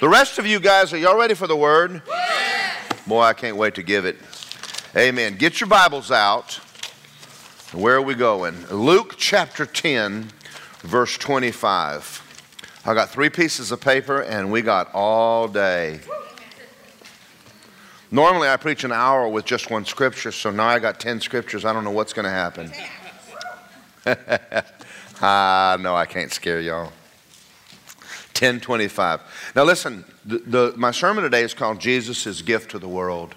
The rest of you guys, are y'all ready for the word? Boy, I can't wait to give it. Amen. Get your Bibles out. Where are we going? Luke chapter 10, verse 25. I got three pieces of paper and we got all day. Normally I preach an hour with just one scripture, so now I got 10 scriptures. I don't know what's going to happen. ah, no, I can't scare y'all. 1025. Now listen, the, the, my sermon today is called Jesus' Gift to the World.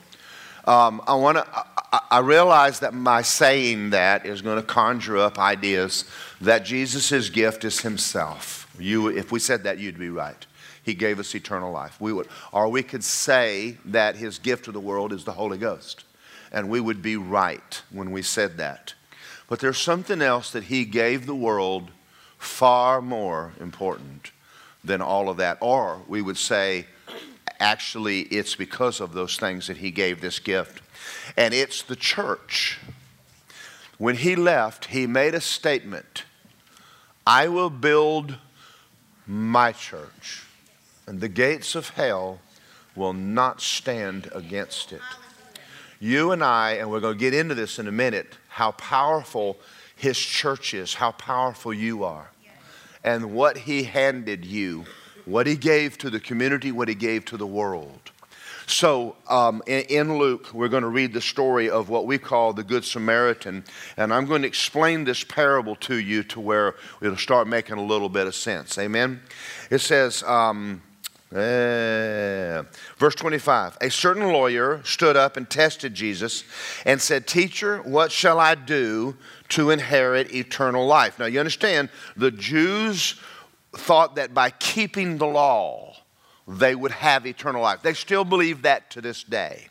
Um, I want to. I, I realize that my saying that is going to conjure up ideas that Jesus' gift is Himself. You, if we said that, you'd be right. He gave us eternal life. We would, or we could say that His gift to the world is the Holy Ghost, and we would be right when we said that. But there's something else that He gave the world far more important than all of that. Or we would say, actually, it's because of those things that he gave this gift. And it's the church. When he left, he made a statement I will build my church, and the gates of hell will not stand against it. You and I, and we're going to get into this in a minute, how powerful his church is, how powerful you are and what he handed you, what he gave to the community, what he gave to the world. So, um, in, in, Luke, we're going to read the story of what we call the Good Samaritan, and I'm going to explain this parable to you to where it'll start making a little bit of sense. Amen? It says, um, verse 25 A certain lawyer stood up and tested Jesus and said, Teacher, what shall I do to inherit eternal life. Now, you understand, the Jews thought that by keeping the law, they would have eternal life. They still believe that to this day.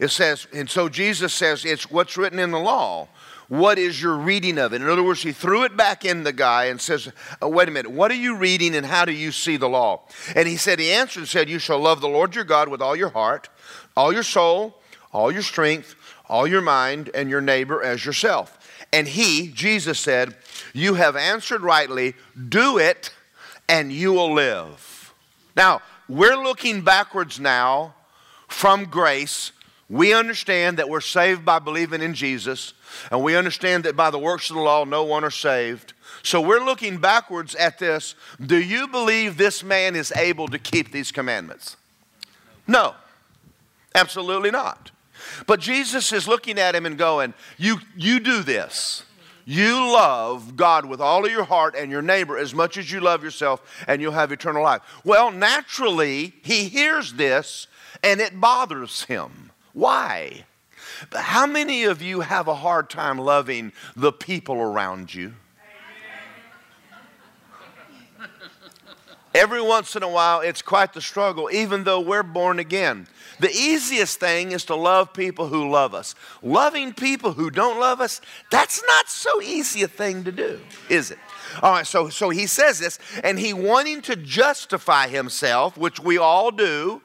It says, and so Jesus says, it's what's written in the law. What is your reading of it? In other words, he threw it back in the guy and says, oh, Wait a minute, what are you reading and how do you see the law? And he said, He answered and said, You shall love the Lord your God with all your heart, all your soul, all your strength, all your mind, and your neighbor as yourself. And he, Jesus said, You have answered rightly, do it, and you will live. Now, we're looking backwards now from grace. We understand that we're saved by believing in Jesus, and we understand that by the works of the law, no one are saved. So we're looking backwards at this. Do you believe this man is able to keep these commandments? No, absolutely not. But Jesus is looking at him and going, You, you do this. You love God with all of your heart and your neighbor as much as you love yourself, and you'll have eternal life. Well, naturally, he hears this and it bothers him. Why? But how many of you have a hard time loving the people around you? Every once in a while, it's quite the struggle, even though we're born again. The easiest thing is to love people who love us. Loving people who don't love us, that's not so easy a thing to do, is it? All right, so, so he says this, and he wanting to justify himself, which we all do.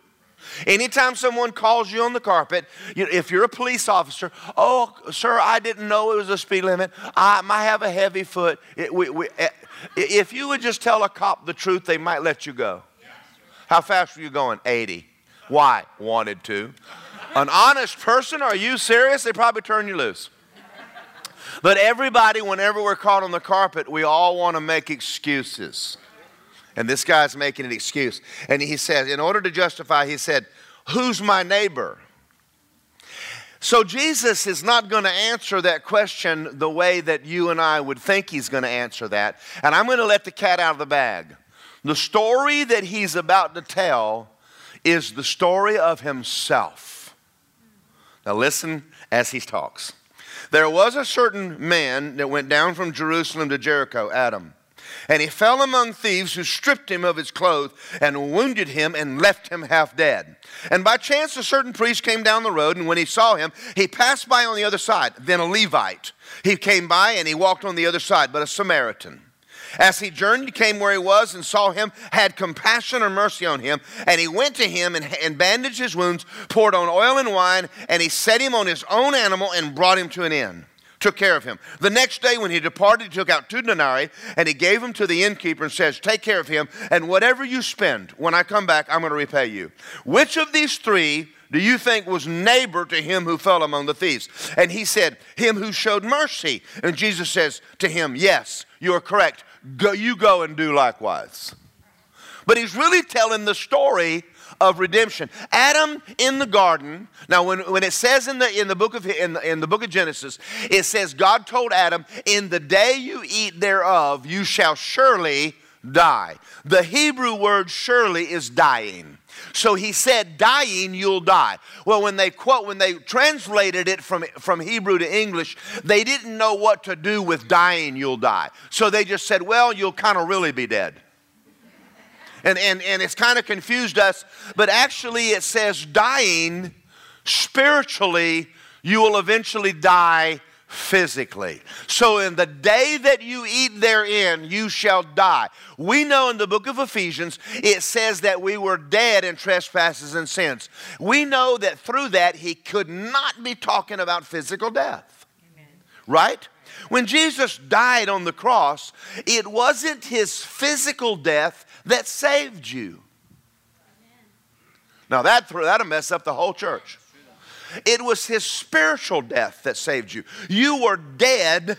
Anytime someone calls you on the carpet, if you're a police officer, oh, sir, I didn't know it was a speed limit. I, I have a heavy foot. It, we, we, eh, if you would just tell a cop the truth, they might let you go. How fast were you going? 80. Why? Wanted to. An honest person, are you serious? They probably turn you loose. But everybody, whenever we're caught on the carpet, we all want to make excuses. And this guy's making an excuse. And he says, in order to justify, he said, Who's my neighbor? So Jesus is not going to answer that question the way that you and I would think he's going to answer that. And I'm going to let the cat out of the bag. The story that he's about to tell is the story of himself. Now, listen as he talks. There was a certain man that went down from Jerusalem to Jericho, Adam. And he fell among thieves who stripped him of his clothes and wounded him and left him half dead. And by chance, a certain priest came down the road, and when he saw him, he passed by on the other side. Then a Levite. He came by and he walked on the other side, but a Samaritan. As he journeyed, came where he was and saw him, had compassion or mercy on him, and he went to him and, and bandaged his wounds, poured on oil and wine, and he set him on his own animal and brought him to an inn. Took care of him. The next day, when he departed, he took out two denarii and he gave them to the innkeeper and says, Take care of him, and whatever you spend, when I come back, I'm going to repay you. Which of these three do you think was neighbor to him who fell among the thieves? And he said, Him who showed mercy. And Jesus says to him, Yes, you are correct. Go, you go and do likewise. But he's really telling the story of redemption. Adam in the garden. Now, when, when it says in the in the book of in the, in the book of Genesis, it says God told Adam, "In the day you eat thereof, you shall surely die." The Hebrew word "surely" is dying. So he said, dying, you'll die. Well, when they quote, when they translated it from, from Hebrew to English, they didn't know what to do with dying, you'll die. So they just said, well, you'll kind of really be dead. And, and, and it's kind of confused us, but actually it says dying spiritually, you will eventually die physically. So, in the day that you eat therein, you shall die. We know in the book of Ephesians, it says that we were dead in trespasses and sins. We know that through that, he could not be talking about physical death. Amen. Right? When Jesus died on the cross, it wasn't his physical death that saved you. Now, that, that'll mess up the whole church. It was his spiritual death that saved you. You were dead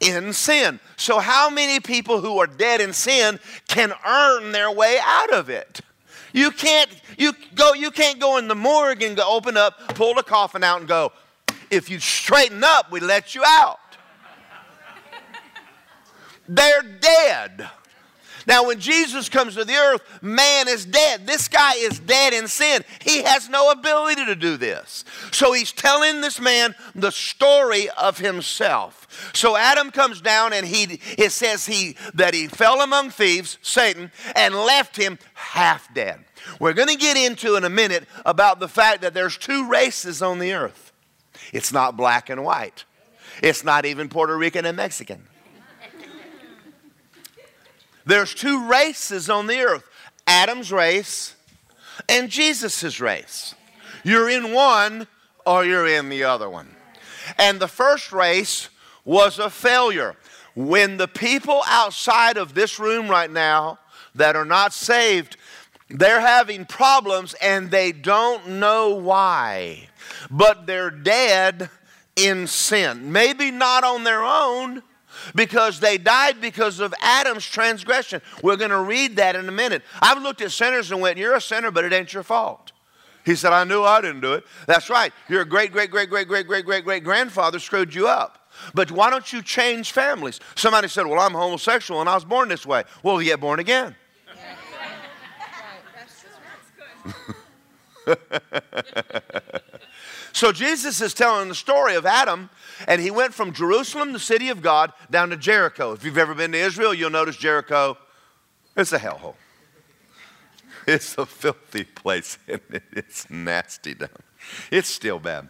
in sin. So, how many people who are dead in sin can earn their way out of it? You can't, you go, you can't go in the morgue and go open up, pull the coffin out, and go, if you straighten up, we let you out. They're dead. Now, when Jesus comes to the earth, man is dead. This guy is dead in sin. He has no ability to do this. So he's telling this man the story of himself. So Adam comes down and he it says he that he fell among thieves, Satan, and left him half dead. We're going to get into in a minute about the fact that there's two races on the earth. It's not black and white. It's not even Puerto Rican and Mexican. There's two races on the earth Adam's race and Jesus' race. You're in one or you're in the other one. And the first race was a failure. When the people outside of this room right now that are not saved, they're having problems and they don't know why, but they're dead in sin. Maybe not on their own, because they died because of Adam's transgression. We're going to read that in a minute. I've looked at sinners and went, You're a sinner, but it ain't your fault. He said, I knew I didn't do it. That's right. Your great, great, great, great, great, great, great, great grandfather screwed you up. But why don't you change families? Somebody said, Well, I'm homosexual and I was born this way. Well, you get born again. so Jesus is telling the story of Adam and he went from Jerusalem, the city of God, down to Jericho. If you've ever been to Israel, you'll notice Jericho, it's a hellhole. It's a filthy place, and it's nasty down. It's still bad.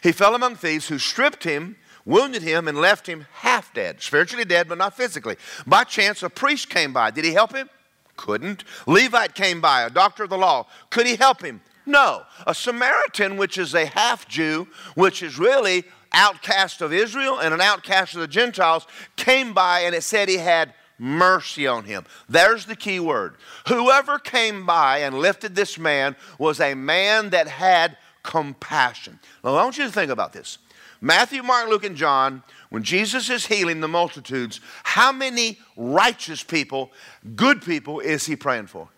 He fell among thieves who stripped him, wounded him, and left him half dead, spiritually dead, but not physically. By chance, a priest came by. Did he help him? Couldn't. Levite came by, a doctor of the law. Could he help him? No. A Samaritan, which is a half Jew, which is really outcast of Israel and an outcast of the Gentiles, came by and it said he had mercy on him. There's the key word. Whoever came by and lifted this man was a man that had compassion. Now, I want you to think about this. Matthew, Mark, Luke, and John, when Jesus is healing the multitudes, how many righteous people, good people, is he praying for?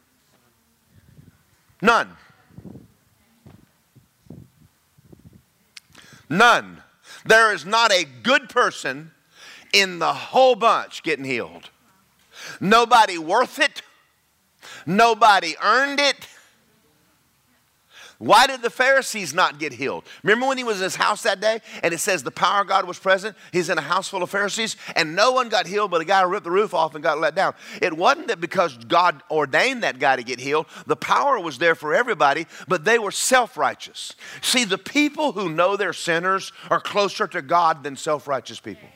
None. None. There is not a good person in the whole bunch getting healed. Nobody worth it. Nobody earned it. Why did the Pharisees not get healed? Remember when he was in his house that day and it says the power of God was present? He's in a house full of Pharisees and no one got healed, but a guy ripped the roof off and got let down. It wasn't that because God ordained that guy to get healed, the power was there for everybody, but they were self righteous. See, the people who know they're sinners are closer to God than self righteous people.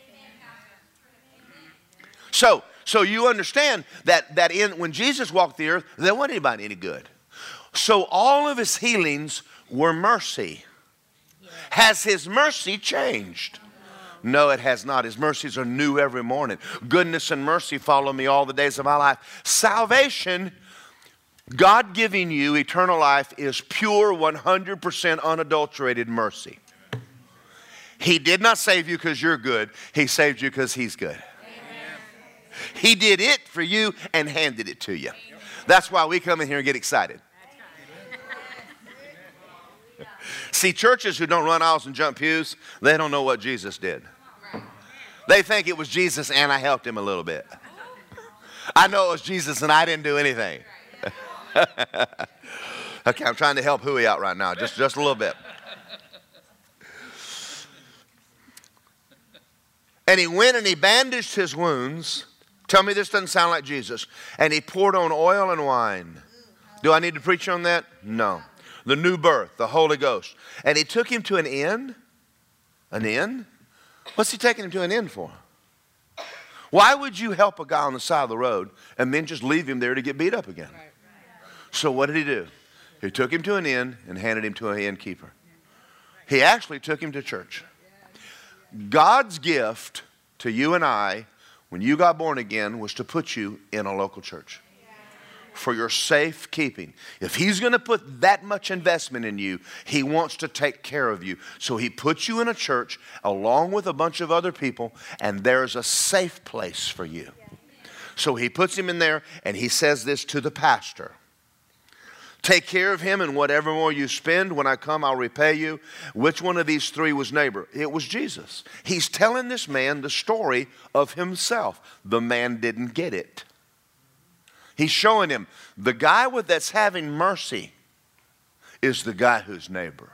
So, so you understand that, that in, when Jesus walked the earth, there wasn't anybody any good. So all of his healings were mercy. Has his mercy changed? No, it has not. His mercies are new every morning. Goodness and mercy follow me all the days of my life. Salvation, God giving you eternal life, is pure, 100% unadulterated mercy. He did not save you because you're good, He saved you because He's good. He did it for you and handed it to you. That's why we come in here and get excited. See, churches who don't run aisles and jump pews, they don't know what Jesus did. They think it was Jesus and I helped him a little bit. I know it was Jesus and I didn't do anything. okay, I'm trying to help Huey out right now, just, just a little bit. And he went and he bandaged his wounds Tell me this doesn't sound like Jesus. And he poured on oil and wine. Do I need to preach on that? No. The new birth, the Holy Ghost. And he took him to an inn. An inn? What's he taking him to an inn for? Why would you help a guy on the side of the road and then just leave him there to get beat up again? So what did he do? He took him to an inn and handed him to an innkeeper. He actually took him to church. God's gift to you and I when you got born again was to put you in a local church for your safe keeping. If he's going to put that much investment in you, he wants to take care of you. So he puts you in a church along with a bunch of other people, and there's a safe place for you. So he puts him in there, and he says this to the pastor. Take care of him, and whatever more you spend, when I come, I'll repay you. Which one of these three was neighbor? It was Jesus. He's telling this man the story of himself. The man didn't get it. He's showing him the guy with that's having mercy is the guy who's neighbor.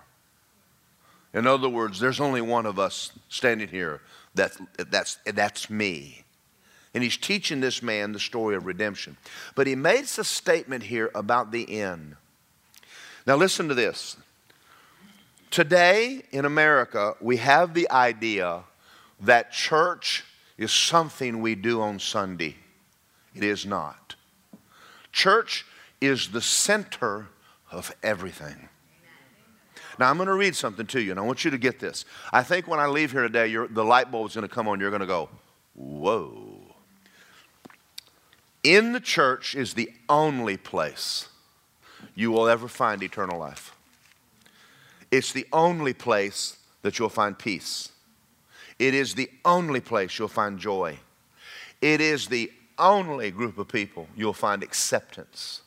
In other words, there's only one of us standing here that, that's, that's me. And he's teaching this man the story of redemption. But he makes a statement here about the end. Now, listen to this. Today in America, we have the idea that church is something we do on Sunday. It is not. Church is the center of everything. Now, I'm going to read something to you, and I want you to get this. I think when I leave here today, the light bulb is going to come on. You're going to go, whoa. In the church is the only place you will ever find eternal life. It's the only place that you'll find peace. It is the only place you'll find joy. It is the only group of people you'll find acceptance.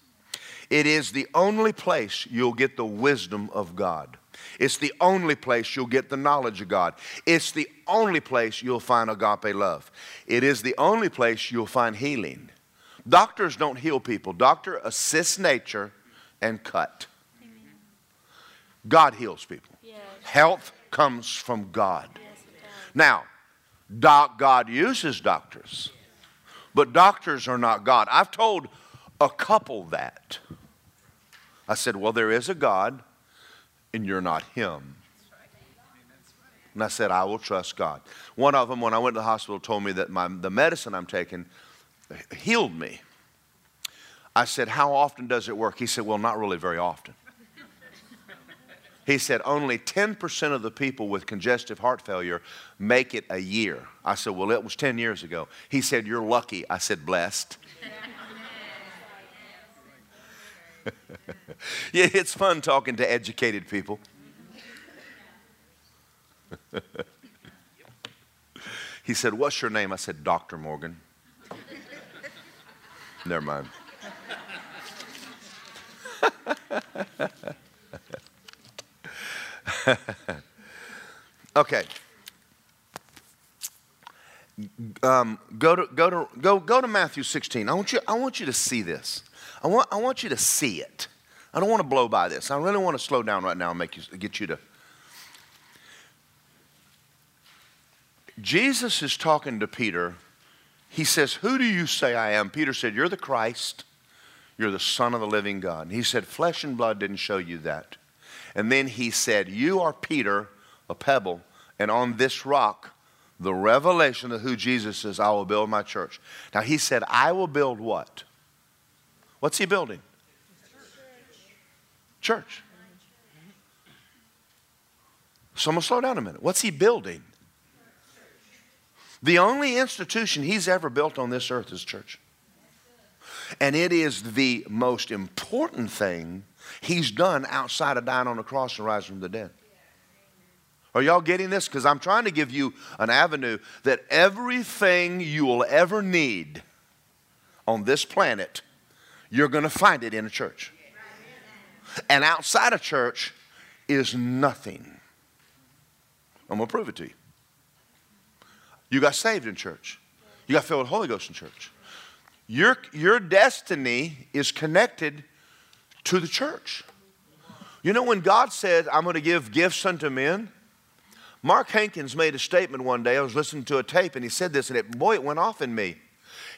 It is the only place you'll get the wisdom of God. It's the only place you'll get the knowledge of God. It's the only place you'll find agape love. It is the only place you'll find healing. Doctors don't heal people, doctor assists nature and cut. Amen. God heals people. Yes. Health comes from God. Yes, now, doc, God uses doctors, but doctors are not God. I've told a couple that. I said, Well, there is a God, and you're not Him. And I said, I will trust God. One of them, when I went to the hospital, told me that my, the medicine I'm taking healed me. I said, How often does it work? He said, Well, not really very often. He said, Only 10% of the people with congestive heart failure make it a year. I said, Well, it was 10 years ago. He said, You're lucky. I said, Blessed. yeah, it's fun talking to educated people. he said, What's your name? I said, Dr. Morgan. Never mind. okay. Um, go to go to go go to Matthew 16. I want you I want you to see this. I want I want you to see it. I don't want to blow by this. I really want to slow down right now and make you get you to. Jesus is talking to Peter. He says, "Who do you say I am?" Peter said, "You're the Christ." You're the Son of the living God. And he said, Flesh and blood didn't show you that. And then he said, You are Peter, a pebble, and on this rock, the revelation of who Jesus is, I will build my church. Now he said, I will build what? What's he building? Church. So I'm going to slow down a minute. What's he building? The only institution he's ever built on this earth is church. And it is the most important thing he's done outside of dying on the cross and rising from the dead. Are y'all getting this? Because I'm trying to give you an avenue that everything you will ever need on this planet, you're going to find it in a church. And outside of church is nothing. I'm going to prove it to you. You got saved in church. You got filled with Holy Ghost in church. Your, your destiny is connected to the church. You know, when God said, I'm going to give gifts unto men, Mark Hankins made a statement one day. I was listening to a tape and he said this, and it, boy, it went off in me.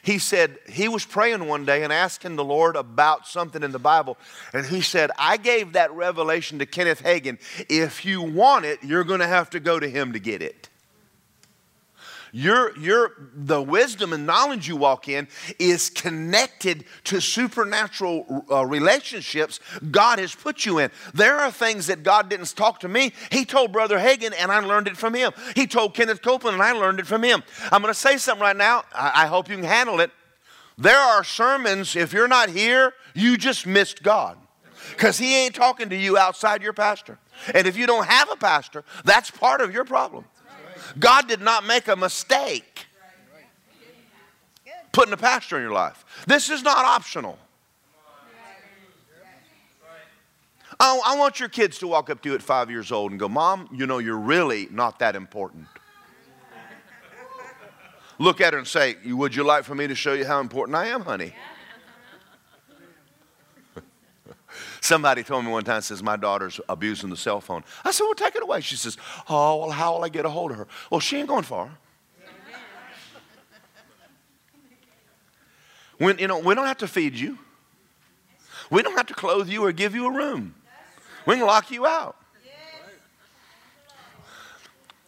He said he was praying one day and asking the Lord about something in the Bible. And he said, I gave that revelation to Kenneth Hagin. If you want it, you're going to have to go to him to get it. Your, your, the wisdom and knowledge you walk in is connected to supernatural uh, relationships God has put you in. There are things that God didn't talk to me. He told Brother Hagin, and I learned it from him. He told Kenneth Copeland, and I learned it from him. I'm going to say something right now. I, I hope you can handle it. There are sermons, if you're not here, you just missed God because he ain't talking to you outside your pastor. And if you don't have a pastor, that's part of your problem. God did not make a mistake putting a pastor in your life. This is not optional. I, I want your kids to walk up to you at five years old and go, Mom, you know, you're really not that important. Look at her and say, Would you like for me to show you how important I am, honey? Somebody told me one time, says, My daughter's abusing the cell phone. I said, Well, take it away. She says, Oh, well, how will I get a hold of her? Well, she ain't going far. When, you know, we don't have to feed you. We don't have to clothe you or give you a room. We can lock you out.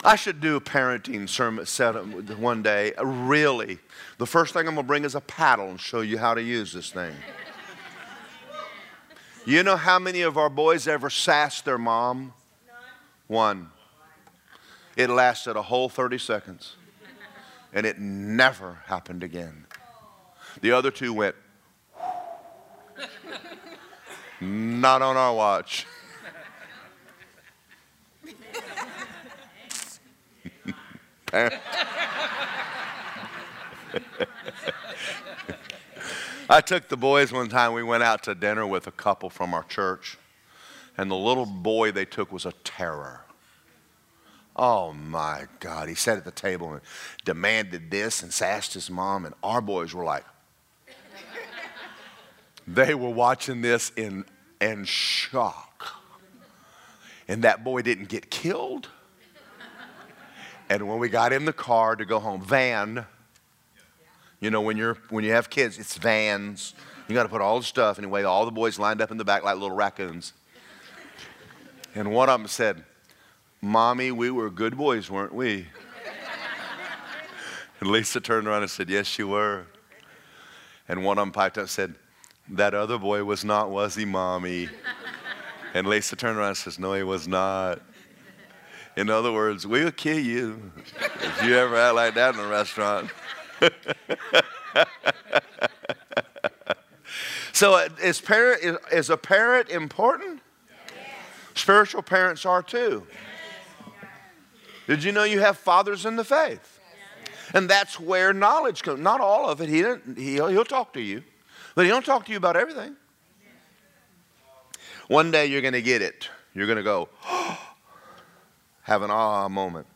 I should do a parenting sermon set one day. Really. The first thing I'm going to bring is a paddle and show you how to use this thing. You know how many of our boys ever sassed their mom? One. It lasted a whole 30 seconds. And it never happened again. The other two went, not on our watch. I took the boys one time, we went out to dinner with a couple from our church, and the little boy they took was a terror. Oh my God. He sat at the table and demanded this and sassed his mom, and our boys were like, they were watching this in, in shock. And that boy didn't get killed. And when we got in the car to go home, van, you know, when, you're, when you have kids, it's vans. You got to put all the stuff. Anyway, all the boys lined up in the back like little raccoons. And one of them said, Mommy, we were good boys, weren't we? and Lisa turned around and said, Yes, you were. And one of them piped up and said, That other boy was not, was he, Mommy? And Lisa turned around and says, No, he was not. In other words, we'll kill you if you ever act like that in a restaurant. so uh, is, parent, is a parent important? Spiritual parents are too. Did you know you have fathers in the faith? And that's where knowledge comes. Not all of it. He he'll, he'll talk to you, but he don't talk to you about everything. One day you're going to get it. You're going to go, have an aha moment.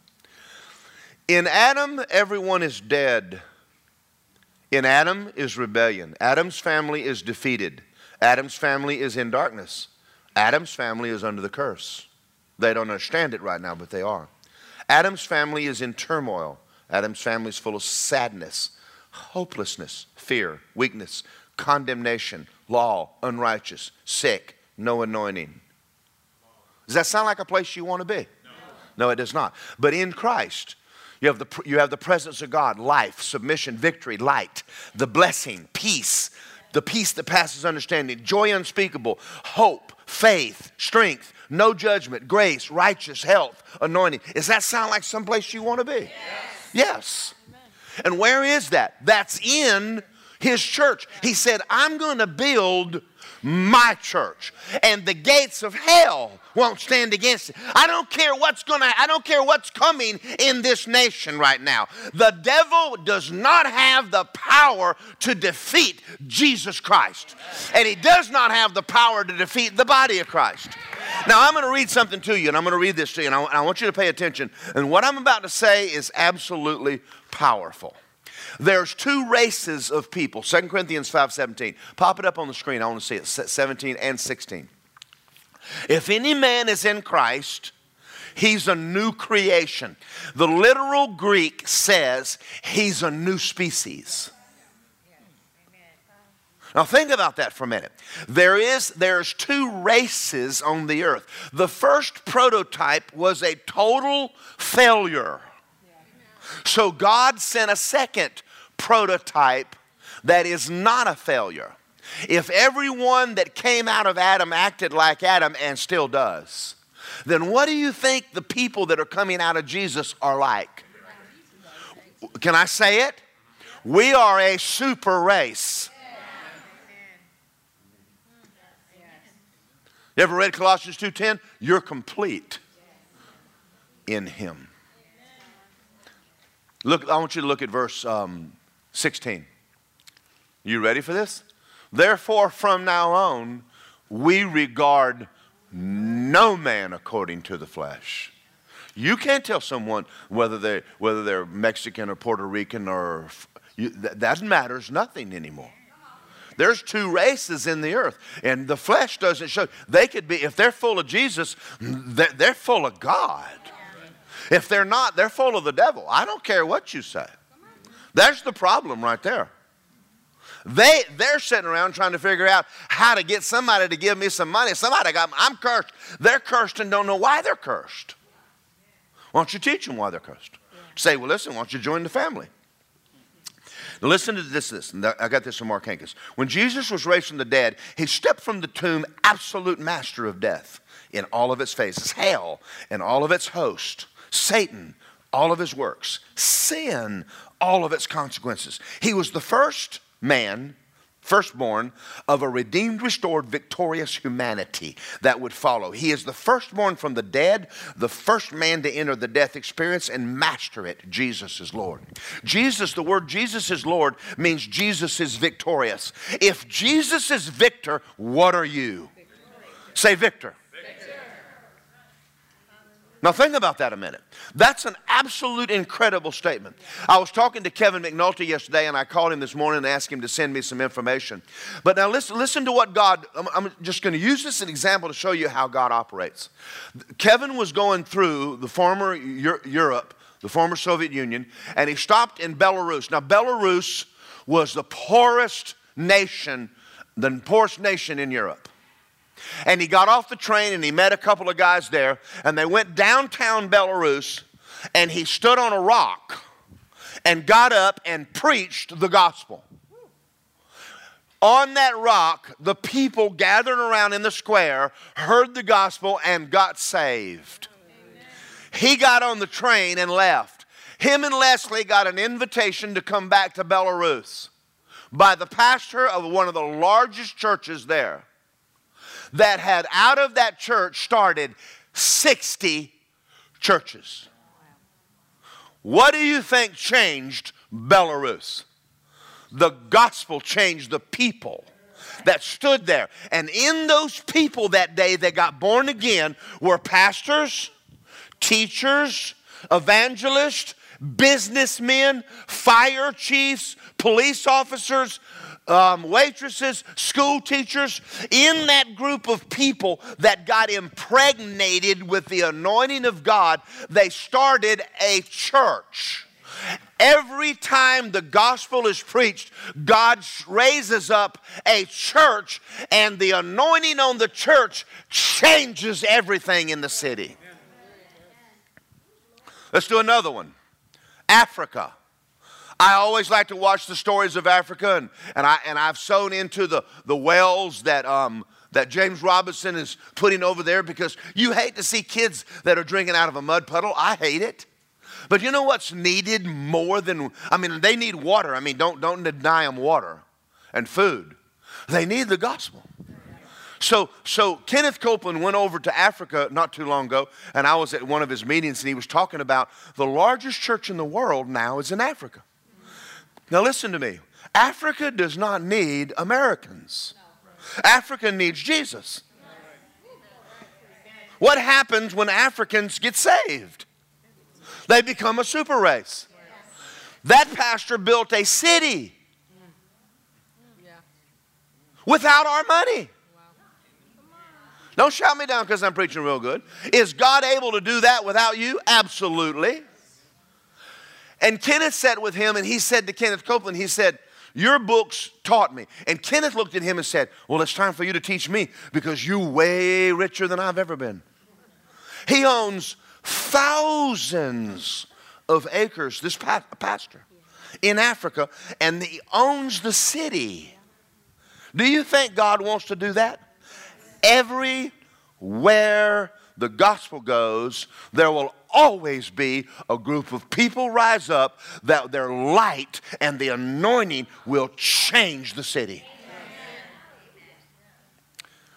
In Adam, everyone is dead. In Adam is rebellion. Adam's family is defeated. Adam's family is in darkness. Adam's family is under the curse. They don't understand it right now, but they are. Adam's family is in turmoil. Adam's family is full of sadness, hopelessness, fear, weakness, condemnation, law, unrighteous, sick, no anointing. Does that sound like a place you want to be? No, no it does not. But in Christ, you have, the, you have the presence of God, life, submission, victory, light, the blessing, peace, the peace that passes understanding, joy unspeakable, hope, faith, strength, no judgment, grace, righteous, health, anointing. Does that sound like someplace you want to be? Yes. yes. And where is that? That's in his church. He said, I'm going to build my church, and the gates of hell won't stand against it. I don't care what's going to I don't care what's coming in this nation right now. The devil does not have the power to defeat Jesus Christ. And he does not have the power to defeat the body of Christ. Now, I'm going to read something to you, and I'm going to read this to you, and I, I want you to pay attention. And what I'm about to say is absolutely powerful. There's two races of people. 2 Corinthians 5:17. Pop it up on the screen. I want to see it. 17 and 16. If any man is in Christ, he's a new creation. The literal Greek says he's a new species. Now think about that for a minute. There is there's two races on the earth. The first prototype was a total failure. So God sent a second prototype that is not a failure. If everyone that came out of Adam acted like Adam and still does, then what do you think the people that are coming out of Jesus are like? Can I say it? We are a super race. You ever read Colossians 2:10? You're complete in him. Look, I want you to look at verse um, 16. You ready for this? Therefore, from now on, we regard no man according to the flesh. You can't tell someone whether they whether they're Mexican or Puerto Rican or you, that, that matters nothing anymore. There's two races in the earth, and the flesh doesn't show. They could be if they're full of Jesus, they're, they're full of God. If they're not, they're full of the devil. I don't care what you say. There's the problem right there. They, they're sitting around trying to figure out how to get somebody to give me some money. Somebody got, I'm cursed. They're cursed and don't know why they're cursed. Why don't you teach them why they're cursed? Say, well, listen, why don't you join the family? Now listen to this, this. I got this from Mark Hankins. When Jesus was raised from the dead, he stepped from the tomb, absolute master of death in all of its phases, hell and all of its host, Satan, all of his works, sin, all of its consequences. He was the first man, firstborn of a redeemed, restored, victorious humanity that would follow. He is the firstborn from the dead, the first man to enter the death experience and master it. Jesus is Lord. Jesus, the word Jesus is Lord means Jesus is victorious. If Jesus is victor, what are you? Say victor. Now, think about that a minute. That's an absolute incredible statement. I was talking to Kevin McNulty yesterday, and I called him this morning and asked him to send me some information. But now, listen, listen to what God, I'm, I'm just going to use this as an example to show you how God operates. Kevin was going through the former Europe, the former Soviet Union, and he stopped in Belarus. Now, Belarus was the poorest nation, the poorest nation in Europe. And he got off the train and he met a couple of guys there, and they went downtown Belarus, and he stood on a rock and got up and preached the gospel. On that rock, the people gathered around in the square, heard the gospel, and got saved. He got on the train and left. Him and Leslie got an invitation to come back to Belarus by the pastor of one of the largest churches there that had out of that church started 60 churches. What do you think changed Belarus? The gospel changed the people that stood there. And in those people that day that got born again were pastors, teachers, evangelists, businessmen, fire chiefs, police officers, um, waitresses, school teachers, in that group of people that got impregnated with the anointing of God, they started a church. Every time the gospel is preached, God raises up a church, and the anointing on the church changes everything in the city. Let's do another one Africa. I always like to watch the stories of Africa, and, and, I, and I've sewn into the, the wells that, um, that James Robison is putting over there because you hate to see kids that are drinking out of a mud puddle. I hate it. But you know what's needed more than, I mean, they need water. I mean, don't, don't deny them water and food. They need the gospel. So, so Kenneth Copeland went over to Africa not too long ago, and I was at one of his meetings, and he was talking about the largest church in the world now is in Africa. Now, listen to me Africa does not need Americans, Africa needs Jesus. What happens when Africans get saved? They become a super race. That pastor built a city without our money. Don't shout me down because I'm preaching real good. Is God able to do that without you? Absolutely. And Kenneth sat with him and he said to Kenneth Copeland, he said, Your books taught me. And Kenneth looked at him and said, Well, it's time for you to teach me because you're way richer than I've ever been. He owns thousands of acres, this pastor, in Africa, and he owns the city. Do you think God wants to do that? Everywhere the gospel goes, there will always be a group of people rise up that their light and the anointing will change the city.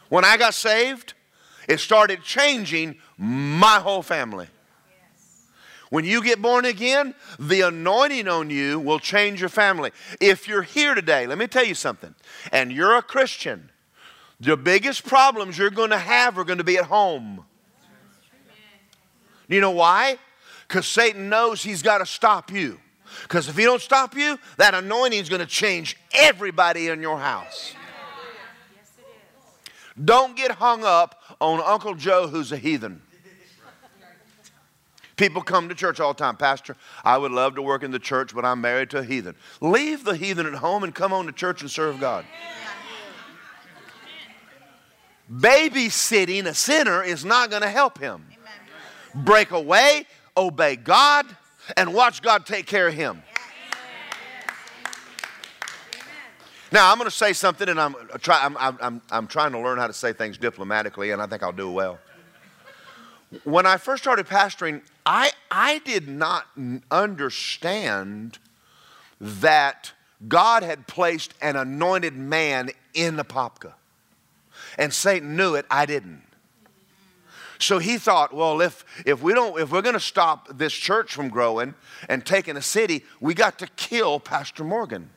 When I got saved, it started changing my whole family. When you get born again, the anointing on you will change your family. If you're here today, let me tell you something, and you're a Christian, the biggest problems you're going to have are going to be at home. Do you know why? Because Satan knows he's got to stop you. Because if he don't stop you, that anointing is going to change everybody in your house. Don't get hung up on Uncle Joe who's a heathen. People come to church all the time. Pastor, I would love to work in the church, but I'm married to a heathen. Leave the heathen at home and come on to church and serve God. Babysitting a sinner is not going to help him. Break away, obey God, and watch God take care of him. Now, I'm going to say something, and I'm, uh, try, I'm, I'm, I'm trying to learn how to say things diplomatically, and I think I'll do well. When I first started pastoring, I, I did not understand that God had placed an anointed man in the Apopka. And Satan knew it, I didn't. So he thought, well, if, if, we don't, if we're going to stop this church from growing and taking a city, we got to kill Pastor Morgan.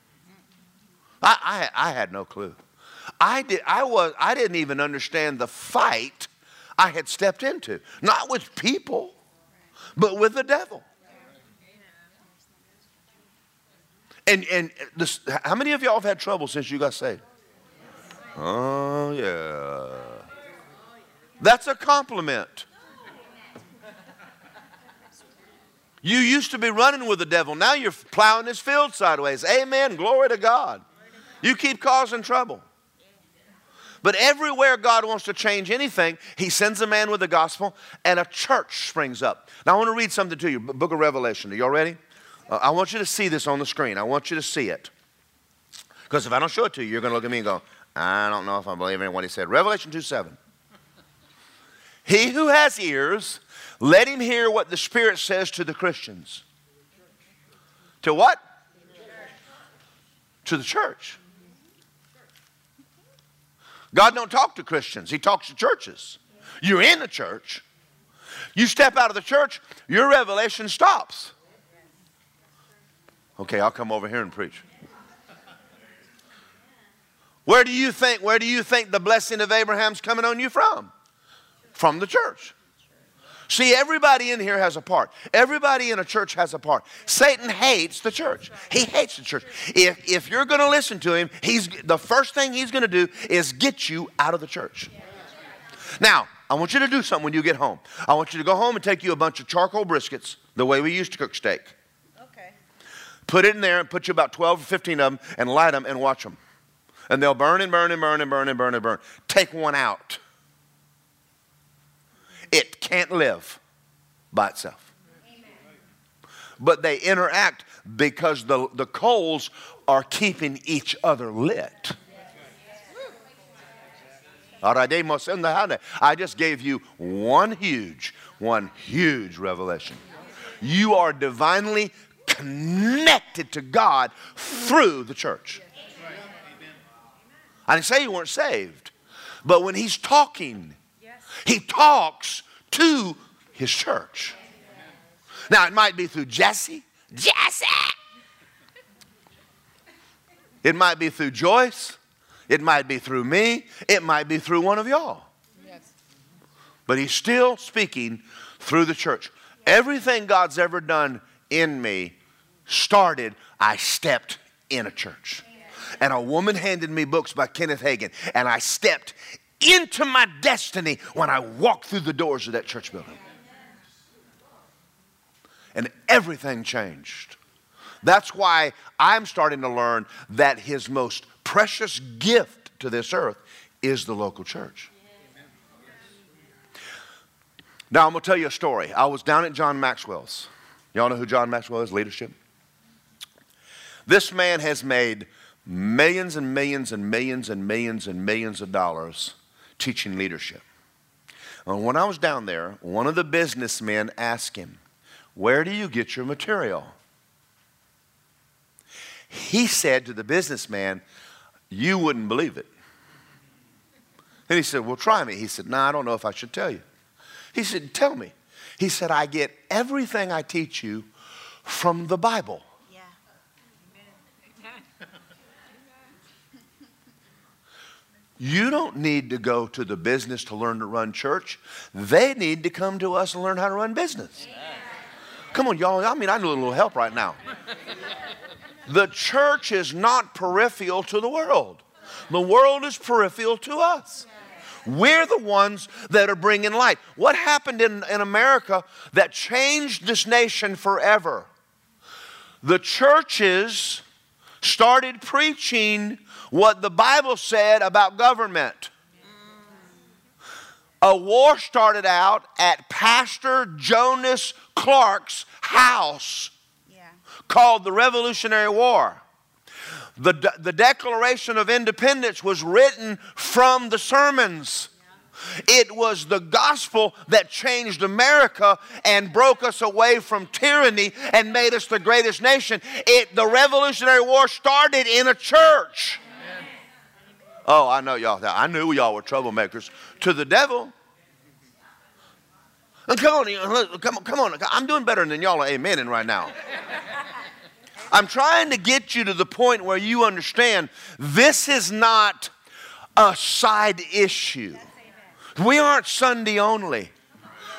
I, I, I had no clue. I, did, I, was, I didn't even understand the fight I had stepped into. Not with people, but with the devil. And, and this, how many of y'all have had trouble since you got saved? Oh, yeah. That's a compliment. You used to be running with the devil. Now you're plowing his field sideways. Amen. Glory to God. You keep causing trouble. But everywhere God wants to change anything, He sends a man with the gospel and a church springs up. Now, I want to read something to you, Book of Revelation. Are y'all ready? Uh, I want you to see this on the screen. I want you to see it. Because if I don't show it to you, you're going to look at me and go, I don't know if I believe in what he said. Revelation 2 7. He who has ears, let him hear what the Spirit says to the Christians. To what? To the church. God don't talk to Christians. He talks to churches. You're in the church. You step out of the church, your revelation stops. Okay, I'll come over here and preach. Where do you think where do you think the blessing of Abraham's coming on you from? From the church. See, everybody in here has a part. Everybody in a church has a part. Satan hates the church. He hates the church. If, if you're going to listen to him, he's, the first thing he's going to do is get you out of the church. Now, I want you to do something when you get home. I want you to go home and take you a bunch of charcoal briquettes, the way we used to cook steak. Okay. Put it in there and put you about 12 or 15 of them and light them and watch them. And they'll burn and burn and burn and burn and burn and burn. Take one out it can't live by itself. But they interact because the, the coals are keeping each other lit. I just gave you one huge, one huge revelation. You are divinely connected to God through the church. I didn't say you weren't saved, but when he's talking, he talks to his church. Now, it might be through Jesse. Jesse! It might be through Joyce. It might be through me. It might be through one of y'all. Yes. But he's still speaking through the church. Everything God's ever done in me started, I stepped in a church. And a woman handed me books by Kenneth Hagin, and I stepped into my destiny when I walked through the doors of that church building. And everything changed. That's why I'm starting to learn that his most precious gift to this earth is the local church. Now, I'm going to tell you a story. I was down at John Maxwell's. Y'all know who John Maxwell is? Leadership. This man has made millions and millions and millions and millions and millions of dollars teaching leadership. And when I was down there, one of the businessmen asked him, Where do you get your material? He said to the businessman, You wouldn't believe it. And he said, Well, try me. He said, No, I don't know if I should tell you. He said, Tell me. He said, I get everything I teach you from the Bible. You don't need to go to the business to learn to run church. They need to come to us and learn how to run business. Come on, y'all. I mean, I need a little help right now. The church is not peripheral to the world, the world is peripheral to us. We're the ones that are bringing light. What happened in, in America that changed this nation forever? The churches started preaching what the Bible said about government. A war started out at Pastor Jonas Clarke's house yeah. called the Revolutionary War. The, de- the Declaration of Independence was written from the sermons. It was the gospel that changed America and broke us away from tyranny and made us the greatest nation. It, the Revolutionary War started in a church. Oh, I know y'all. I knew y'all were troublemakers to the devil. Uh, come on, uh, uh, come on, come on. I'm doing better than y'all are amening right now. I'm trying to get you to the point where you understand this is not a side issue. We aren't Sunday only.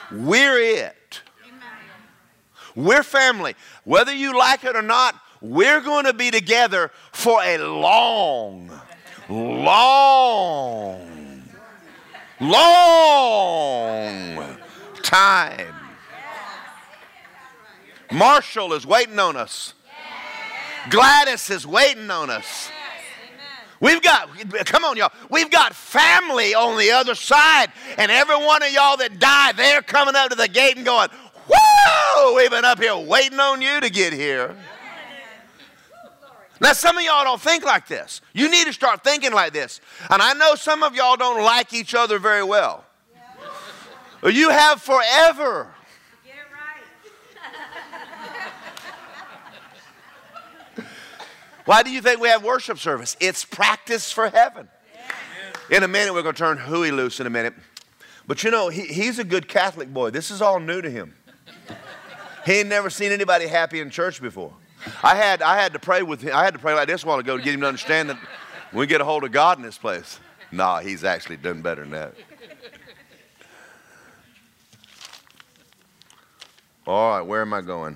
We're it. We're family. Whether you like it or not, we're going to be together for a long, long, long time. Marshall is waiting on us. Gladys is waiting on us. We've got, come on, y'all. We've got family on the other side. And every one of y'all that died, they're coming up to the gate and going, Whoa, we've been up here waiting on you to get here. Now, some of y'all don't think like this. You need to start thinking like this. And I know some of y'all don't like each other very well. Yeah. You have forever. Get it right. Why do you think we have worship service? It's practice for heaven. Yeah. In a minute, we're going to turn Huey loose in a minute. But you know, he, he's a good Catholic boy. This is all new to him. he ain't never seen anybody happy in church before. I had, I had to pray with him. I had to pray like this a while ago to get him to understand that we get a hold of God in this place. Nah, he's actually done better than that. All right, where am I going?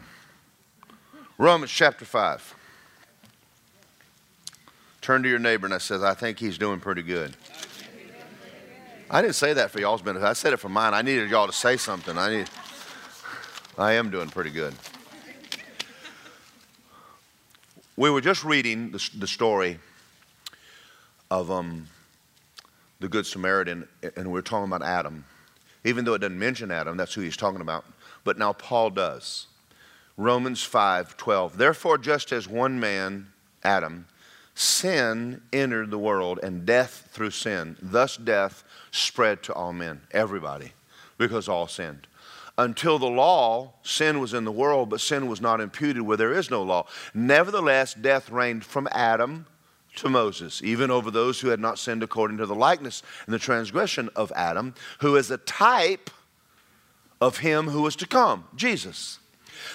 Romans chapter 5. Turn to your neighbor and I says, I think he's doing pretty good. I didn't say that for y'all's benefit. I said it for mine. I needed y'all to say something. I need I am doing pretty good. We were just reading the, the story of um, the Good Samaritan, and we are talking about Adam. Even though it doesn't mention Adam, that's who he's talking about. But now Paul does. Romans 5 12. Therefore, just as one man, Adam, sin entered the world and death through sin, thus death spread to all men, everybody, because all sinned. Until the law, sin was in the world, but sin was not imputed where there is no law. Nevertheless, death reigned from Adam to Moses, even over those who had not sinned according to the likeness and the transgression of Adam, who is a type of him who is to come, Jesus.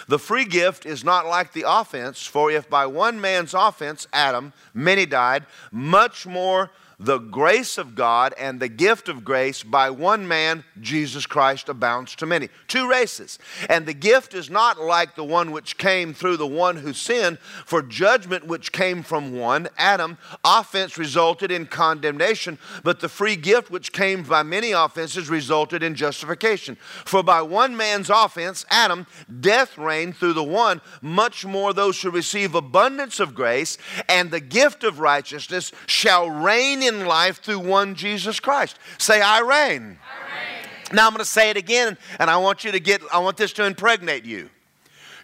The free gift is not like the offense, for if by one man's offense, Adam, many died, much more the grace of God and the gift of grace by one man, Jesus Christ, abounds to many. Two races. And the gift is not like the one which came through the one who sinned, for judgment which came from one, Adam, offense resulted in condemnation, but the free gift which came by many offenses resulted in justification. For by one man's offense, Adam, death reigned through the one, much more those who receive abundance of grace and the gift of righteousness shall reign in in life through one Jesus Christ. Say, I reign. I reign. Now I'm going to say it again, and I want you to get, I want this to impregnate you.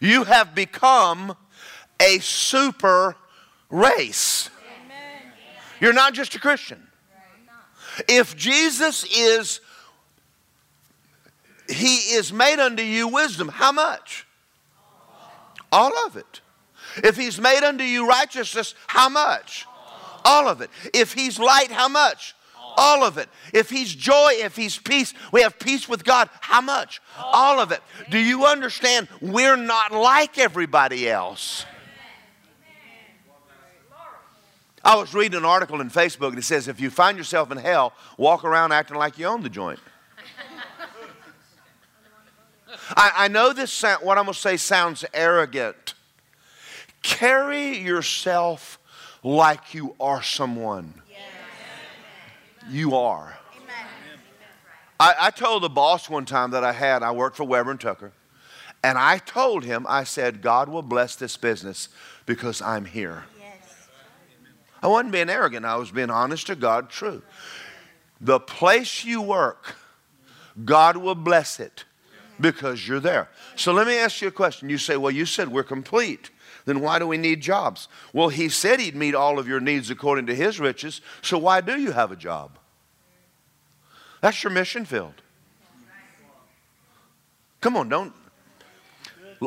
You have become a super race. Amen. You're not just a Christian. If Jesus is, He is made unto you wisdom, how much? All of it. If He's made unto you righteousness, how much? All of it. If He's light, how much? All of it. If He's joy, if He's peace, we have peace with God. How much? All of it. Do you understand? We're not like everybody else. I was reading an article in Facebook and it says if you find yourself in hell, walk around acting like you own the joint. I, I know this, sound, what I'm going to say sounds arrogant. Carry yourself like you are someone. You are. I, I, told the boss one time that I had, I worked for Weber and Tucker, and I told him, I said, God will bless this business because I'm here. I wasn't being arrogant, I was being honest to God, true. The place you work, God will bless it because you're there. So let me ask you a question. You say, Well, you said we're complete then why do we need jobs? Well, he said he'd meet all of your needs according to his riches, so why do you have a job? That's your mission field. Come on, don't.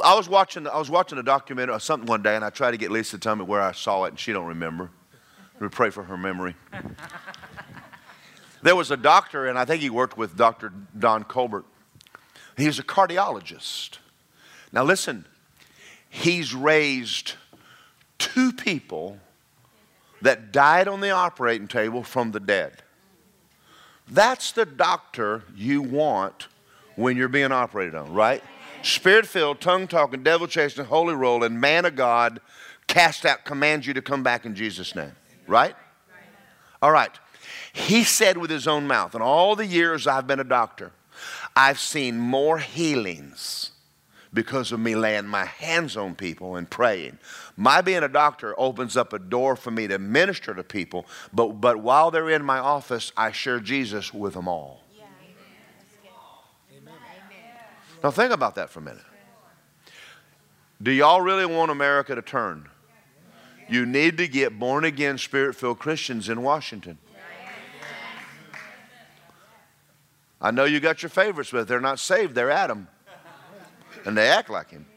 I was watching. I was watching a documentary or something one day, and I tried to get Lisa to tell me where I saw it, and she don't remember. We pray for her memory. there was a doctor, and I think he worked with Dr. Don Colbert. He was a cardiologist. Now listen, he's raised two people that died on the operating table from the dead. That's the doctor you want when you're being operated on, right? Spirit filled, tongue talking, devil chasing, holy roll, and man of God cast out, commands you to come back in Jesus' name, right? All right. He said with his own mouth, in all the years I've been a doctor, I've seen more healings because of me laying my hands on people and praying. My being a doctor opens up a door for me to minister to people, but, but while they're in my office, I share Jesus with them all. Now, think about that for a minute. Do y'all really want America to turn? You need to get born again, spirit filled Christians in Washington. I know you got your favorites, but they're not saved, they're Adam and they act like him.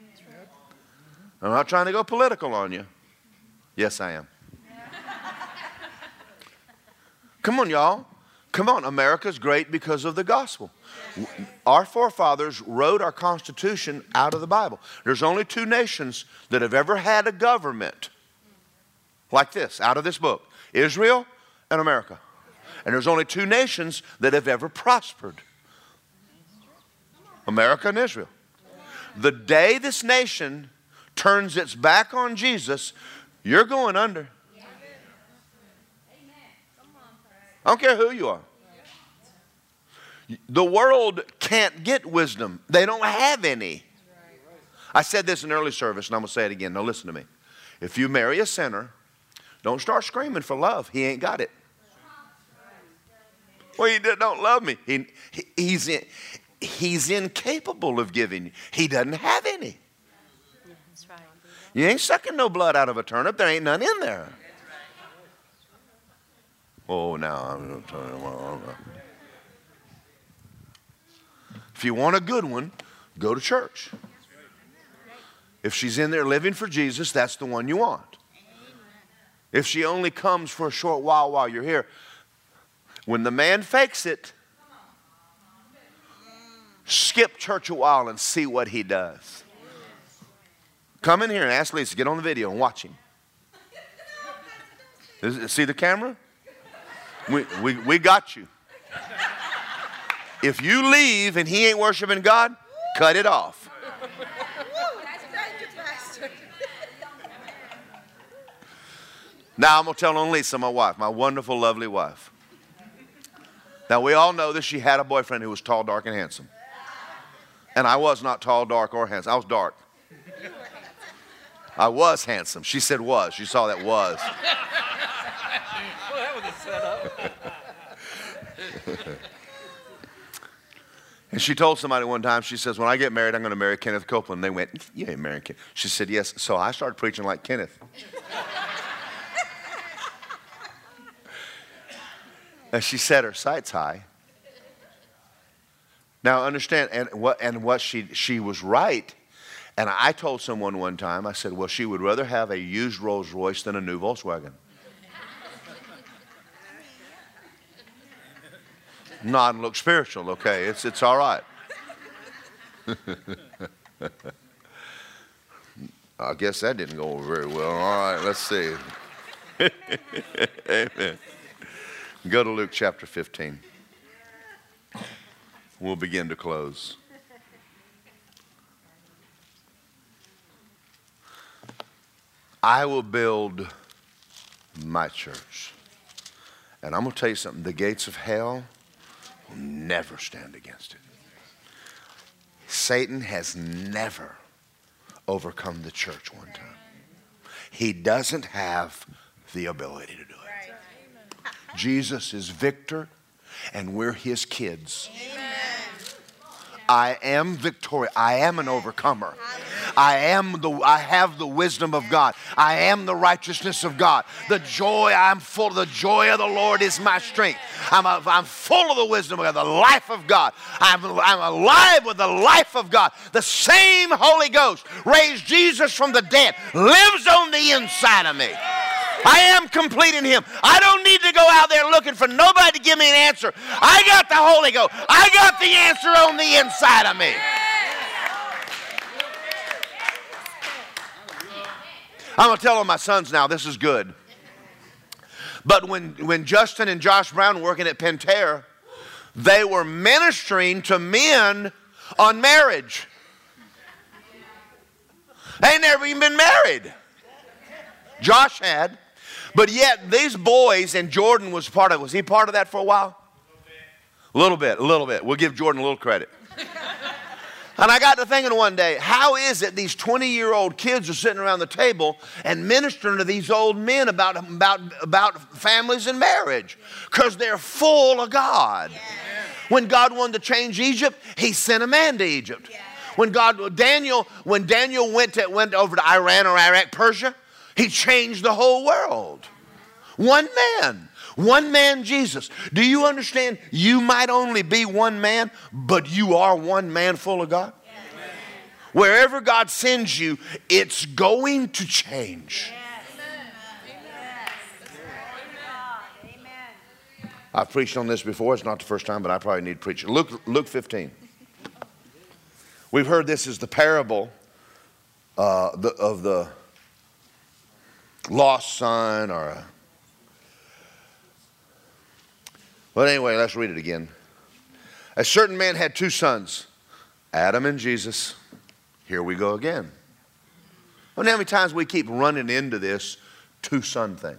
I'm not trying to go political on you. Yes, I am. Come on, y'all. Come on. America's great because of the gospel. Our forefathers wrote our Constitution out of the Bible. There's only two nations that have ever had a government like this, out of this book Israel and America. And there's only two nations that have ever prospered America and Israel. The day this nation turns its back on Jesus, you're going under. I don't care who you are. The world can't get wisdom, they don't have any. I said this in early service, and I'm going to say it again. Now, listen to me. If you marry a sinner, don't start screaming for love. He ain't got it. Well, he don't love me. He, he, he's, in, he's incapable of giving. He doesn't have any. That's right. You ain't sucking no blood out of a turnip. There ain't none in there. Oh, now I'm going to tell you. If you want a good one, go to church. If she's in there living for Jesus, that's the one you want. If she only comes for a short while while you're here, when the man fakes it, skip church a while and see what he does. Come in here and ask Lisa, to get on the video and watch him. see the camera? We, we, we got you. If you leave and he ain't worshiping God, cut it off. Now I'm going to tell on Lisa, my wife, my wonderful, lovely wife. Now we all know that she had a boyfriend who was tall, dark, and handsome. And I was not tall, dark, or handsome. I was dark. I was handsome. She said was. She saw that was. well, that was a setup. and she told somebody one time, she says, When I get married, I'm going to marry Kenneth Copeland. And They went, You ain't marrying Kenneth. She said, Yes. So I started preaching like Kenneth. and she set her sights high. Now understand, and what, and what she, she was right. And I told someone one time, I said, well, she would rather have a used Rolls Royce than a new Volkswagen. And look spiritual, okay? It's, it's all right. I guess that didn't go over very well. All right, let's see. Amen. Go to Luke chapter 15. We'll begin to close. I will build my church. And I'm going to tell you something the gates of hell will never stand against it. Satan has never overcome the church one time. He doesn't have the ability to do it. Jesus is victor, and we're his kids. Amen. I am victorious. I am an overcomer. I am the I have the wisdom of God. I am the righteousness of God. The joy I'm full of the joy of the Lord is my strength. I'm, a, I'm full of the wisdom of God, the life of God. I'm, I'm alive with the life of God. The same Holy Ghost raised Jesus from the dead lives on the inside of me. I am complete in Him. I don't need to go out there looking for nobody to give me an answer. I got the Holy Ghost. I got the answer on the inside of me. I'm going to tell all my sons now, this is good. But when, when Justin and Josh Brown were working at Pentair, they were ministering to men on marriage. They never even been married. Josh had. But yet, these boys, and Jordan was part of Was he part of that for a while? A little bit, a little bit. We'll give Jordan a little credit. and I got to thinking one day, how is it these 20 year old kids are sitting around the table and ministering to these old men about, about, about families and marriage? Because they're full of God. Yeah. When God wanted to change Egypt, he sent a man to Egypt. Yeah. When God, Daniel, when Daniel went, to, went over to Iran or Iraq, Persia, he changed the whole world. One man. One man, Jesus. Do you understand? You might only be one man, but you are one man full of God. Wherever God sends you, it's going to change. I've preached on this before. It's not the first time, but I probably need to preach. Luke, Luke 15. We've heard this is the parable uh, the, of the lost son or a. But anyway, let's read it again. A certain man had two sons, Adam and Jesus. Here we go again. I Well, how many times we keep running into this two son things?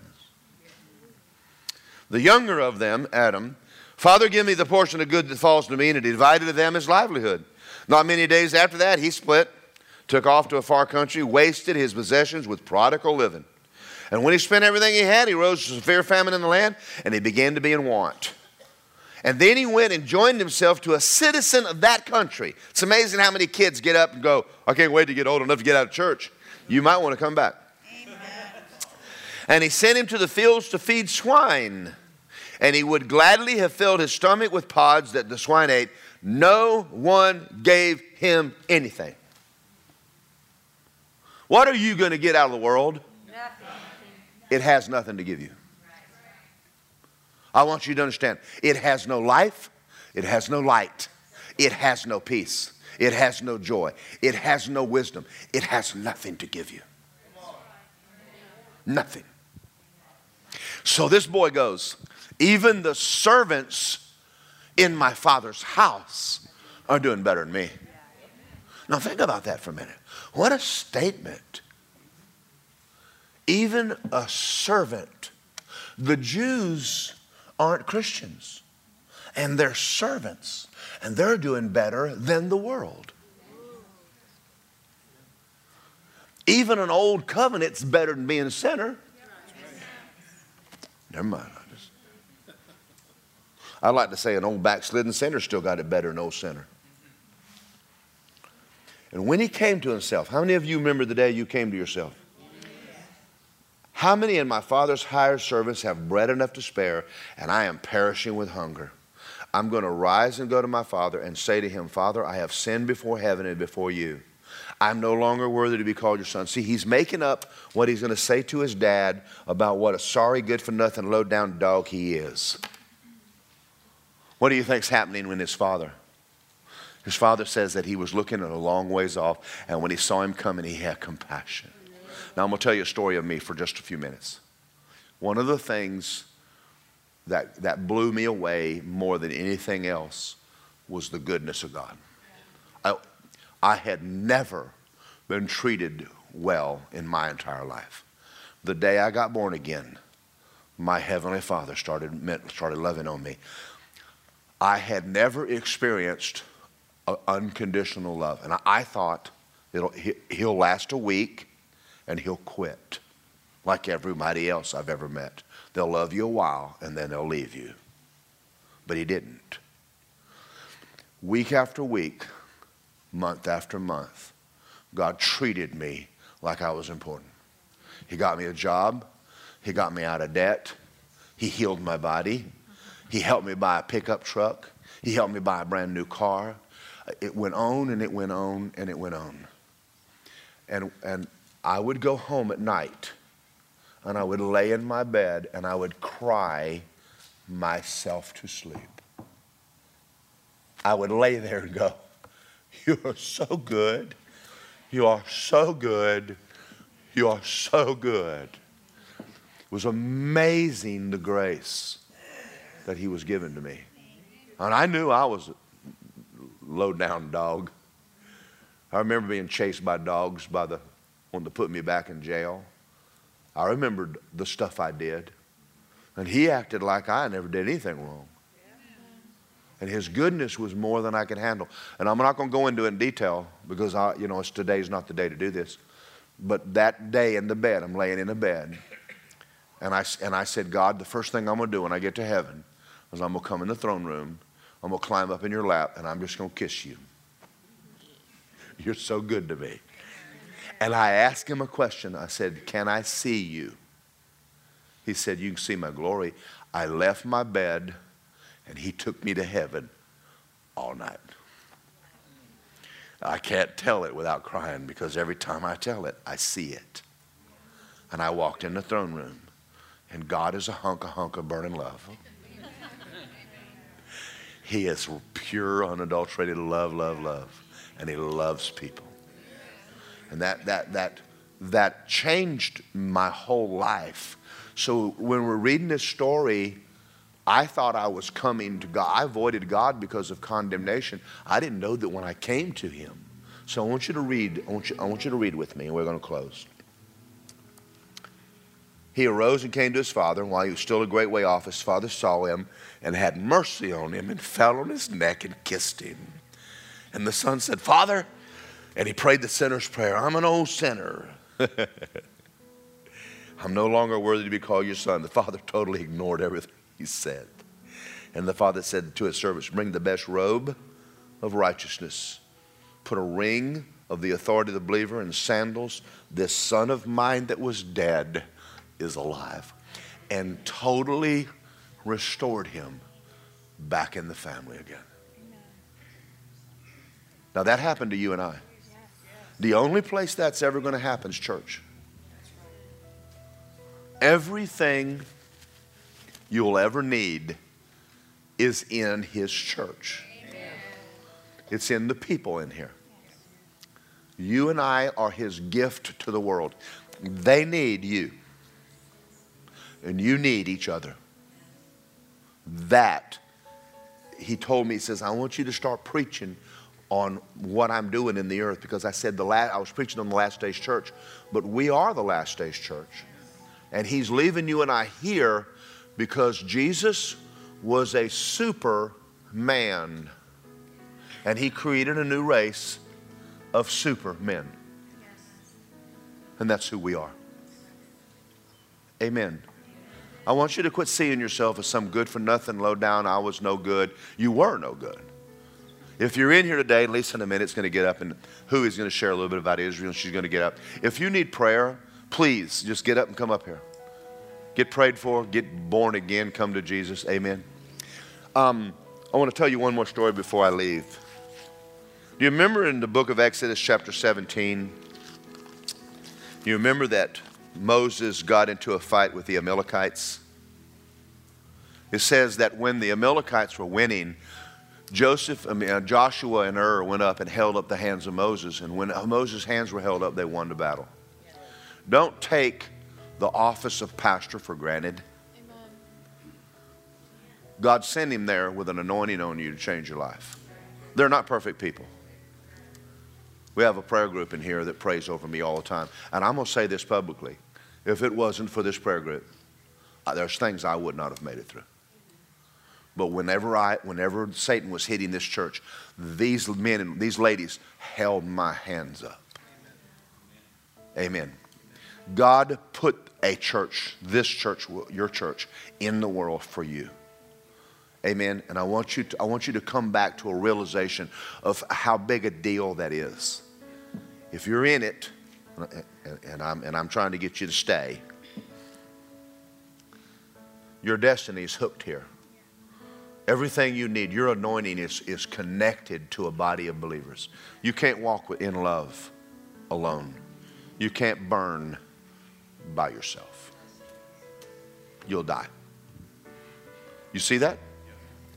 The younger of them, Adam, Father, give me the portion of good that falls to me, and he divided to them his livelihood. Not many days after that, he split, took off to a far country, wasted his possessions with prodigal living. And when he spent everything he had, he rose to severe famine in the land, and he began to be in want. And then he went and joined himself to a citizen of that country. It's amazing how many kids get up and go, I can't wait to get old enough to get out of church. You might want to come back. Amen. And he sent him to the fields to feed swine. And he would gladly have filled his stomach with pods that the swine ate, No one gave him anything. What are you going to get out of the world? It has nothing to give you. I want you to understand it has no life, it has no light, it has no peace, it has no joy, it has no wisdom, it has nothing to give you. Nothing. So this boy goes, even the servants in my father's house are doing better than me. Now think about that for a minute. What a statement. Even a servant. The Jews aren't Christians, and they're servants, and they're doing better than the world. Even an old covenant's better than being a sinner. Never mind. I just, I'd like to say an old backslidden sinner still got it better than an old sinner. And when he came to himself, how many of you remember the day you came to yourself? How many in my father's hired servants have bread enough to spare, and I am perishing with hunger? I'm going to rise and go to my father and say to him, Father, I have sinned before heaven and before you. I'm no longer worthy to be called your son. See, he's making up what he's going to say to his dad about what a sorry, good for nothing, low down dog he is. What do you think's happening when his father? His father says that he was looking at a long ways off, and when he saw him coming, he had compassion. Now, I'm going to tell you a story of me for just a few minutes. One of the things that, that blew me away more than anything else was the goodness of God. I, I had never been treated well in my entire life. The day I got born again, my Heavenly Father started, started loving on me. I had never experienced unconditional love. And I, I thought he, he'll last a week and he'll quit, like everybody else I've ever met. They'll love you a while and then they'll leave you. But he didn't. Week after week, month after month, God treated me like I was important. He got me a job, He got me out of debt, He healed my body, He helped me buy a pickup truck, He helped me buy a brand new car. It went on and it went on and it went on. And, and I would go home at night and I would lay in my bed and I would cry myself to sleep. I would lay there and go, You are so good. You are so good. You are so good. It was amazing the grace that He was given to me. And I knew I was a low down dog. I remember being chased by dogs by the wanted to put me back in jail. I remembered the stuff I did. And he acted like I never did anything wrong. And his goodness was more than I could handle. And I'm not going to go into it in detail because I, you know, it's today's not the day to do this. But that day in the bed, I'm laying in the bed. And I, and I said, God, the first thing I'm going to do when I get to heaven is I'm going to come in the throne room. I'm going to climb up in your lap and I'm just going to kiss you. You're so good to me. And I asked him a question. I said, Can I see you? He said, You can see my glory. I left my bed and he took me to heaven all night. I can't tell it without crying because every time I tell it, I see it. And I walked in the throne room, and God is a hunk, a hunk of burning love. He is pure, unadulterated love, love, love. And He loves people. And that, that, that, that changed my whole life. So when we're reading this story, I thought I was coming to God. I avoided God because of condemnation. I didn't know that when I came to Him. So I want you to read, I want you, I want you to read with me, and we're going to close. He arose and came to his father, and while he was still a great way off, his father saw him and had mercy on him and fell on his neck and kissed him. And the son said, Father, and he prayed the sinner's prayer I'm an old sinner. I'm no longer worthy to be called your son. The father totally ignored everything he said. And the father said to his servants, Bring the best robe of righteousness, put a ring of the authority of the believer, and sandals. This son of mine that was dead is alive. And totally restored him back in the family again. Now, that happened to you and I. The only place that's ever going to happen is church. Everything you'll ever need is in His church, it's in the people in here. You and I are His gift to the world. They need you, and you need each other. That, He told me, He says, I want you to start preaching on what I'm doing in the earth because I said the last, I was preaching on the last days church, but we are the last days church. And he's leaving you and I here because Jesus was a superman. And he created a new race of supermen. And that's who we are. Amen. I want you to quit seeing yourself as some good for nothing, low down, I was no good. You were no good. If you're in here today, Lisa in a minute's going to get up and who is going to share a little bit about Israel. and She's going to get up. If you need prayer, please just get up and come up here. Get prayed for, get born again, come to Jesus. Amen. Um, I want to tell you one more story before I leave. Do you remember in the book of Exodus, chapter 17? You remember that Moses got into a fight with the Amalekites? It says that when the Amalekites were winning, Joseph, I mean, uh, Joshua and Hur went up and held up the hands of Moses, and when Moses' hands were held up, they won the battle. Don't take the office of pastor for granted. God sent him there with an anointing on you to change your life. They're not perfect people. We have a prayer group in here that prays over me all the time. And I'm going to say this publicly. If it wasn't for this prayer group, there's things I would not have made it through. But whenever I, whenever Satan was hitting this church, these men and these ladies held my hands up. Amen. God put a church, this church, your church, in the world for you. Amen. And I want you to, I want you to come back to a realization of how big a deal that is. If you're in it, and I'm, and I'm trying to get you to stay, your destiny is hooked here. Everything you need, your anointing is, is connected to a body of believers. You can't walk in love alone. You can't burn by yourself. You'll die. You see that?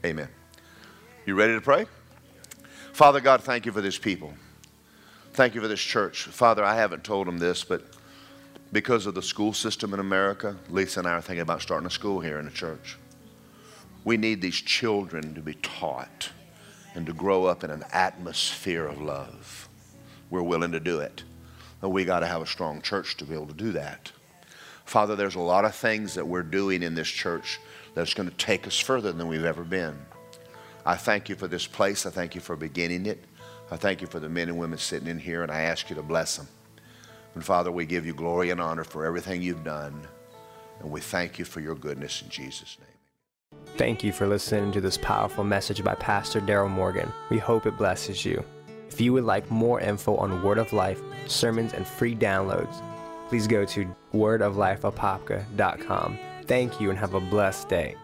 Amen. You ready to pray? Father God, thank you for this people. Thank you for this church. Father, I haven't told them this, but because of the school system in America, Lisa and I are thinking about starting a school here in the church. We need these children to be taught and to grow up in an atmosphere of love. We're willing to do it. But we got to have a strong church to be able to do that. Father, there's a lot of things that we're doing in this church that's going to take us further than we've ever been. I thank you for this place. I thank you for beginning it. I thank you for the men and women sitting in here, and I ask you to bless them. And Father, we give you glory and honor for everything you've done, and we thank you for your goodness in Jesus' name. Thank you for listening to this powerful message by Pastor Daryl Morgan. We hope it blesses you. If you would like more info on Word of Life, sermons, and free downloads, please go to wordoflifeapopka.com. Thank you and have a blessed day.